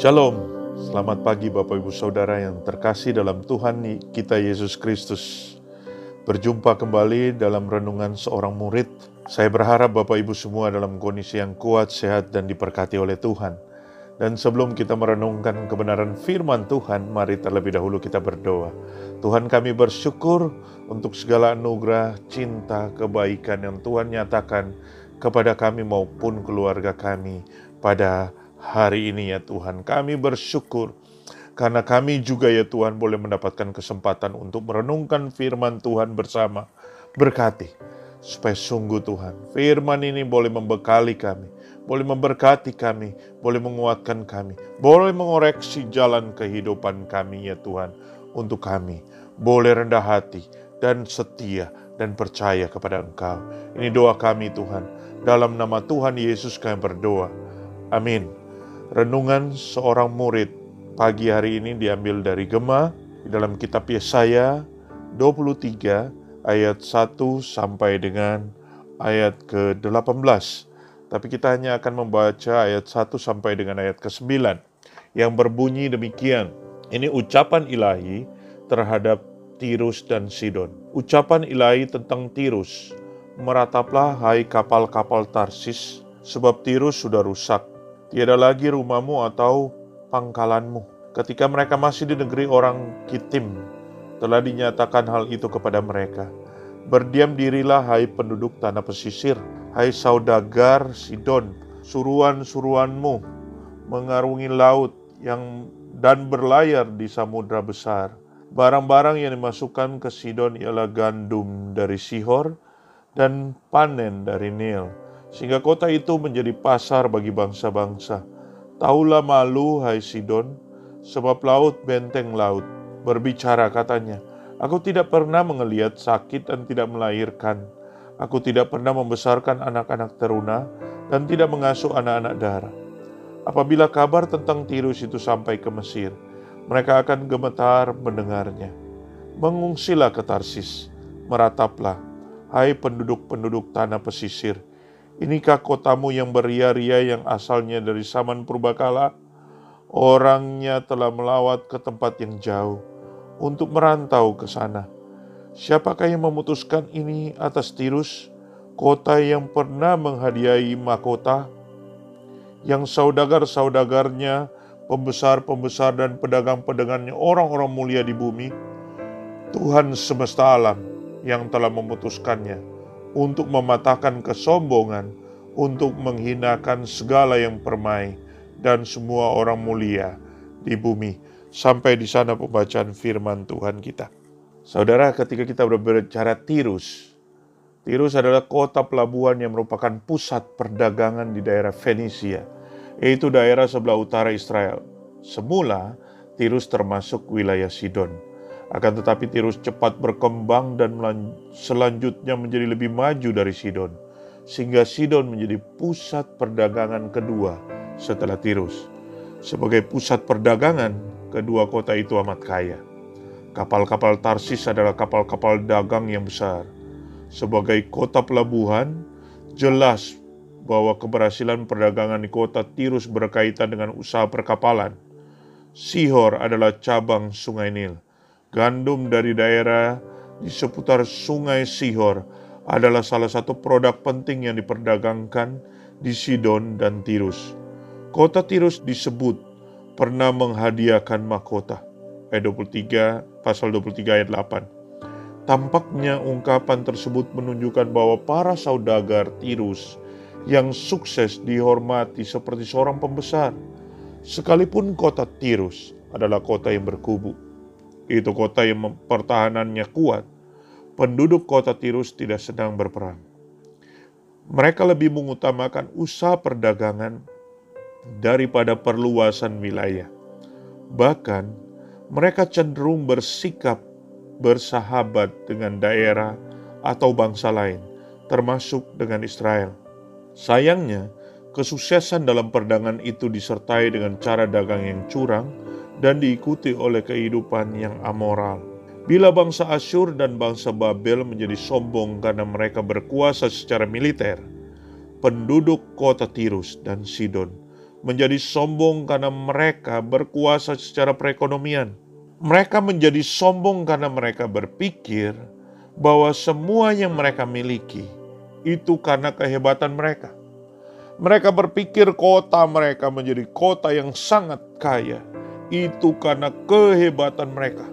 Shalom, selamat pagi Bapak Ibu Saudara yang terkasih dalam Tuhan kita Yesus Kristus. Berjumpa kembali dalam renungan seorang murid. Saya berharap Bapak Ibu semua dalam kondisi yang kuat, sehat, dan diberkati oleh Tuhan. Dan sebelum kita merenungkan kebenaran firman Tuhan, mari terlebih dahulu kita berdoa. Tuhan kami bersyukur untuk segala anugerah, cinta, kebaikan yang Tuhan nyatakan kepada kami maupun keluarga kami pada hari ini ya Tuhan. Kami bersyukur karena kami juga ya Tuhan boleh mendapatkan kesempatan untuk merenungkan firman Tuhan bersama. Berkati supaya sungguh Tuhan firman ini boleh membekali kami, boleh memberkati kami, boleh menguatkan kami, boleh mengoreksi jalan kehidupan kami ya Tuhan untuk kami. Boleh rendah hati dan setia dan percaya kepada Engkau. Ini doa kami Tuhan. Dalam nama Tuhan Yesus kami berdoa. Amin. Renungan seorang murid pagi hari ini diambil dari Gema di dalam kitab Yesaya 23 ayat 1 sampai dengan ayat ke-18. Tapi kita hanya akan membaca ayat 1 sampai dengan ayat ke-9 yang berbunyi demikian. Ini ucapan ilahi terhadap Tirus dan Sidon. Ucapan ilahi tentang Tirus, merataplah hai kapal-kapal Tarsis, sebab Tirus sudah rusak Tiada lagi rumahmu atau pangkalanmu. Ketika mereka masih di negeri orang Kitim, telah dinyatakan hal itu kepada mereka. Berdiam dirilah hai penduduk tanah pesisir, hai saudagar Sidon, suruhan-suruhanmu mengarungi laut yang dan berlayar di samudra besar. Barang-barang yang dimasukkan ke Sidon ialah gandum dari Sihor dan panen dari Nil sehingga kota itu menjadi pasar bagi bangsa-bangsa. Taulah malu, hai Sidon, sebab laut benteng laut. Berbicara katanya, aku tidak pernah mengelihat sakit dan tidak melahirkan. Aku tidak pernah membesarkan anak-anak teruna dan tidak mengasuh anak-anak darah. Apabila kabar tentang Tirus itu sampai ke Mesir, mereka akan gemetar mendengarnya. Mengungsilah ke Tarsis, merataplah, hai penduduk-penduduk tanah pesisir, Inikah kotamu yang beria-ria yang asalnya dari zaman purbakala? Orangnya telah melawat ke tempat yang jauh untuk merantau ke sana. Siapakah yang memutuskan ini atas Tirus, kota yang pernah menghadiahi mahkota, yang saudagar-saudagarnya, pembesar-pembesar dan pedagang-pedagangnya orang-orang mulia di bumi? Tuhan semesta alam yang telah memutuskannya untuk mematahkan kesombongan, untuk menghinakan segala yang permai dan semua orang mulia di bumi. Sampai di sana pembacaan firman Tuhan kita. Saudara, ketika kita berbicara Tirus, Tirus adalah kota pelabuhan yang merupakan pusat perdagangan di daerah Venesia, yaitu daerah sebelah utara Israel. Semula, Tirus termasuk wilayah Sidon akan tetapi Tirus cepat berkembang dan selanjutnya menjadi lebih maju dari Sidon. Sehingga Sidon menjadi pusat perdagangan kedua setelah Tirus. Sebagai pusat perdagangan, kedua kota itu amat kaya. Kapal-kapal Tarsis adalah kapal-kapal dagang yang besar. Sebagai kota pelabuhan, jelas bahwa keberhasilan perdagangan di kota Tirus berkaitan dengan usaha perkapalan. Sihor adalah cabang Sungai Nil Gandum dari daerah di seputar sungai Sihor adalah salah satu produk penting yang diperdagangkan di Sidon dan Tirus. Kota Tirus disebut pernah menghadiahkan mahkota. Ayat 23, pasal 23 ayat 8. Tampaknya ungkapan tersebut menunjukkan bahwa para saudagar Tirus yang sukses dihormati seperti seorang pembesar. Sekalipun kota Tirus adalah kota yang berkubu itu kota yang pertahanannya kuat. Penduduk kota Tirus tidak sedang berperang. Mereka lebih mengutamakan usaha perdagangan daripada perluasan wilayah. Bahkan, mereka cenderung bersikap bersahabat dengan daerah atau bangsa lain, termasuk dengan Israel. Sayangnya, kesuksesan dalam perdagangan itu disertai dengan cara dagang yang curang dan diikuti oleh kehidupan yang amoral. Bila bangsa Asyur dan bangsa Babel menjadi sombong karena mereka berkuasa secara militer, penduduk kota Tirus dan Sidon menjadi sombong karena mereka berkuasa secara perekonomian. Mereka menjadi sombong karena mereka berpikir bahwa semua yang mereka miliki itu karena kehebatan mereka. Mereka berpikir kota mereka menjadi kota yang sangat kaya. Itu karena kehebatan mereka.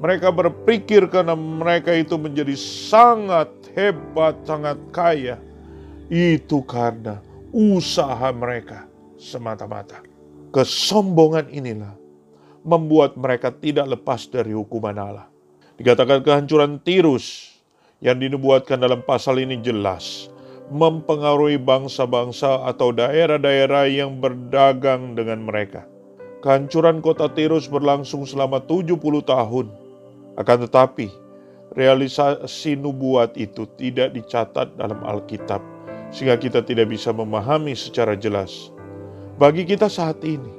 Mereka berpikir karena mereka itu menjadi sangat hebat, sangat kaya. Itu karena usaha mereka semata-mata. Kesombongan inilah membuat mereka tidak lepas dari hukuman Allah. Dikatakan kehancuran Tirus yang dinubuatkan dalam pasal ini jelas mempengaruhi bangsa-bangsa atau daerah-daerah yang berdagang dengan mereka. Kehancuran kota Tirus berlangsung selama 70 tahun. Akan tetapi, realisasi nubuat itu tidak dicatat dalam Alkitab, sehingga kita tidak bisa memahami secara jelas. Bagi kita saat ini,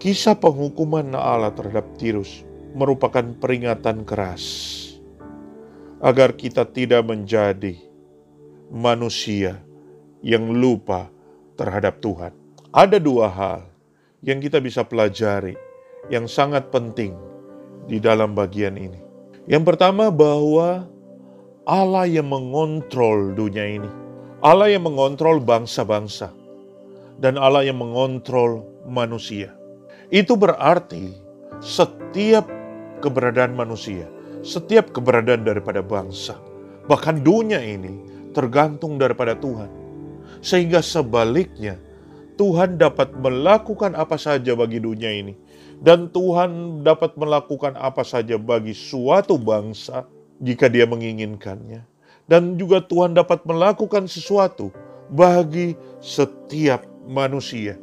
kisah penghukuman Allah terhadap Tirus merupakan peringatan keras agar kita tidak menjadi manusia yang lupa terhadap Tuhan. Ada dua hal yang kita bisa pelajari yang sangat penting di dalam bagian ini. Yang pertama bahwa Allah yang mengontrol dunia ini. Allah yang mengontrol bangsa-bangsa. Dan Allah yang mengontrol manusia. Itu berarti setiap keberadaan manusia, setiap keberadaan daripada bangsa, bahkan dunia ini tergantung daripada Tuhan. Sehingga sebaliknya, Tuhan dapat melakukan apa saja bagi dunia ini, dan Tuhan dapat melakukan apa saja bagi suatu bangsa jika Dia menginginkannya, dan juga Tuhan dapat melakukan sesuatu bagi setiap manusia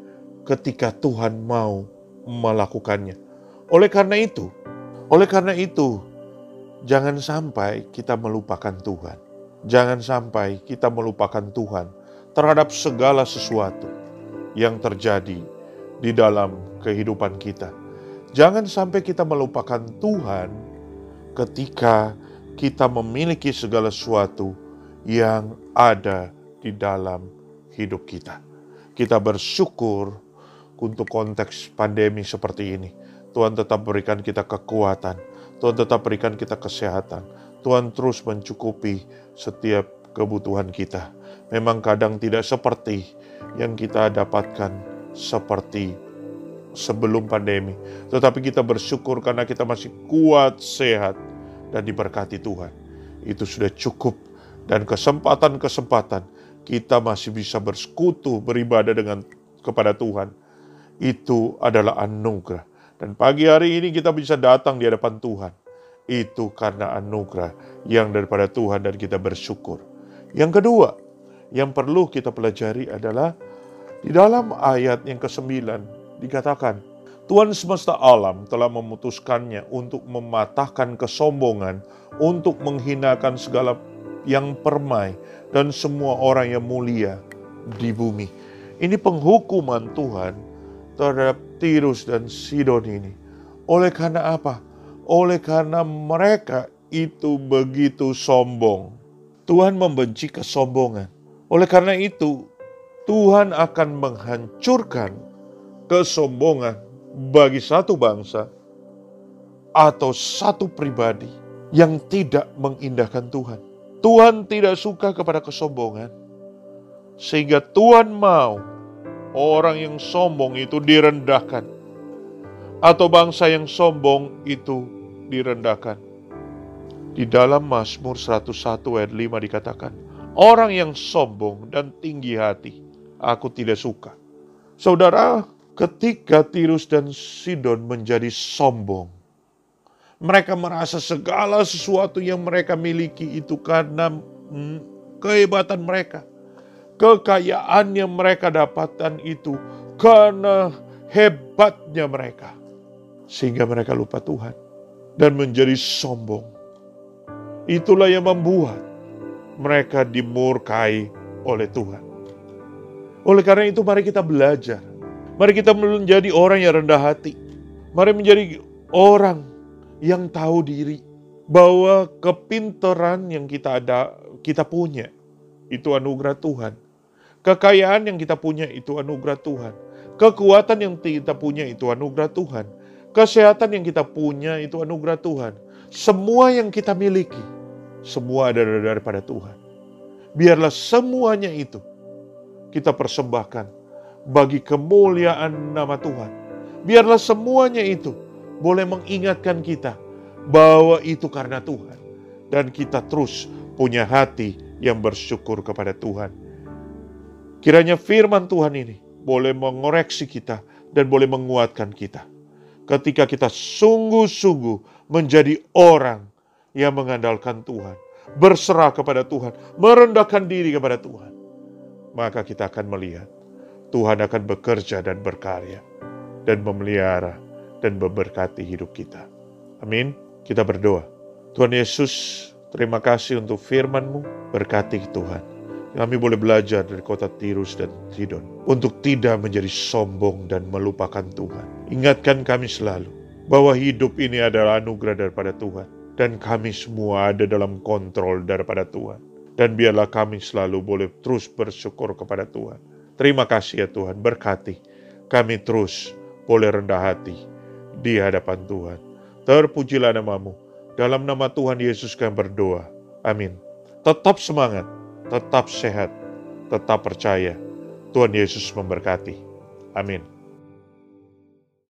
ketika Tuhan mau melakukannya. Oleh karena itu, oleh karena itu, jangan sampai kita melupakan Tuhan. Jangan sampai kita melupakan Tuhan terhadap segala sesuatu yang terjadi di dalam kehidupan kita. Jangan sampai kita melupakan Tuhan ketika kita memiliki segala sesuatu yang ada di dalam hidup kita. Kita bersyukur untuk konteks pandemi seperti ini. Tuhan tetap berikan kita kekuatan, Tuhan tetap berikan kita kesehatan, Tuhan terus mencukupi setiap kebutuhan kita. Memang kadang tidak seperti yang kita dapatkan seperti sebelum pandemi. Tetapi kita bersyukur karena kita masih kuat, sehat, dan diberkati Tuhan. Itu sudah cukup. Dan kesempatan-kesempatan kita masih bisa bersekutu, beribadah dengan kepada Tuhan. Itu adalah anugerah. Dan pagi hari ini kita bisa datang di hadapan Tuhan itu karena anugerah yang daripada Tuhan dan kita bersyukur. Yang kedua, yang perlu kita pelajari adalah di dalam ayat yang ke-9 dikatakan, Tuhan semesta alam telah memutuskannya untuk mematahkan kesombongan, untuk menghinakan segala yang permai dan semua orang yang mulia di bumi. Ini penghukuman Tuhan terhadap Tirus dan Sidon ini. Oleh karena apa? oleh karena mereka itu begitu sombong. Tuhan membenci kesombongan. Oleh karena itu, Tuhan akan menghancurkan kesombongan bagi satu bangsa atau satu pribadi yang tidak mengindahkan Tuhan. Tuhan tidak suka kepada kesombongan, sehingga Tuhan mau orang yang sombong itu direndahkan, atau bangsa yang sombong itu direndahkan. Di dalam Mazmur 101 ayat 5 dikatakan, Orang yang sombong dan tinggi hati, aku tidak suka. Saudara, ketika Tirus dan Sidon menjadi sombong, mereka merasa segala sesuatu yang mereka miliki itu karena hmm, kehebatan mereka. Kekayaan yang mereka dapatkan itu karena hebatnya mereka. Sehingga mereka lupa Tuhan dan menjadi sombong. Itulah yang membuat mereka dimurkai oleh Tuhan. Oleh karena itu mari kita belajar. Mari kita menjadi orang yang rendah hati. Mari menjadi orang yang tahu diri bahwa kepintaran yang kita ada kita punya itu anugerah Tuhan. Kekayaan yang kita punya itu anugerah Tuhan. Kekuatan yang kita punya itu anugerah Tuhan. Kesehatan yang kita punya itu anugerah Tuhan. Semua yang kita miliki, semua ada daripada Tuhan. Biarlah semuanya itu kita persembahkan bagi kemuliaan nama Tuhan. Biarlah semuanya itu boleh mengingatkan kita bahwa itu karena Tuhan. Dan kita terus punya hati yang bersyukur kepada Tuhan. Kiranya firman Tuhan ini boleh mengoreksi kita dan boleh menguatkan kita. Ketika kita sungguh-sungguh menjadi orang yang mengandalkan Tuhan, berserah kepada Tuhan, merendahkan diri kepada Tuhan, maka kita akan melihat Tuhan akan bekerja dan berkarya dan memelihara dan memberkati hidup kita. Amin. Kita berdoa. Tuhan Yesus, terima kasih untuk firman-Mu. Berkati Tuhan kami boleh belajar dari kota Tirus dan Sidon untuk tidak menjadi sombong dan melupakan Tuhan. Ingatkan kami selalu bahwa hidup ini adalah anugerah daripada Tuhan dan kami semua ada dalam kontrol daripada Tuhan. Dan biarlah kami selalu boleh terus bersyukur kepada Tuhan. Terima kasih ya Tuhan, berkati kami terus boleh rendah hati di hadapan Tuhan. Terpujilah namamu. Dalam nama Tuhan Yesus kami berdoa. Amin. Tetap semangat tetap sehat, tetap percaya. Tuhan Yesus memberkati. Amin.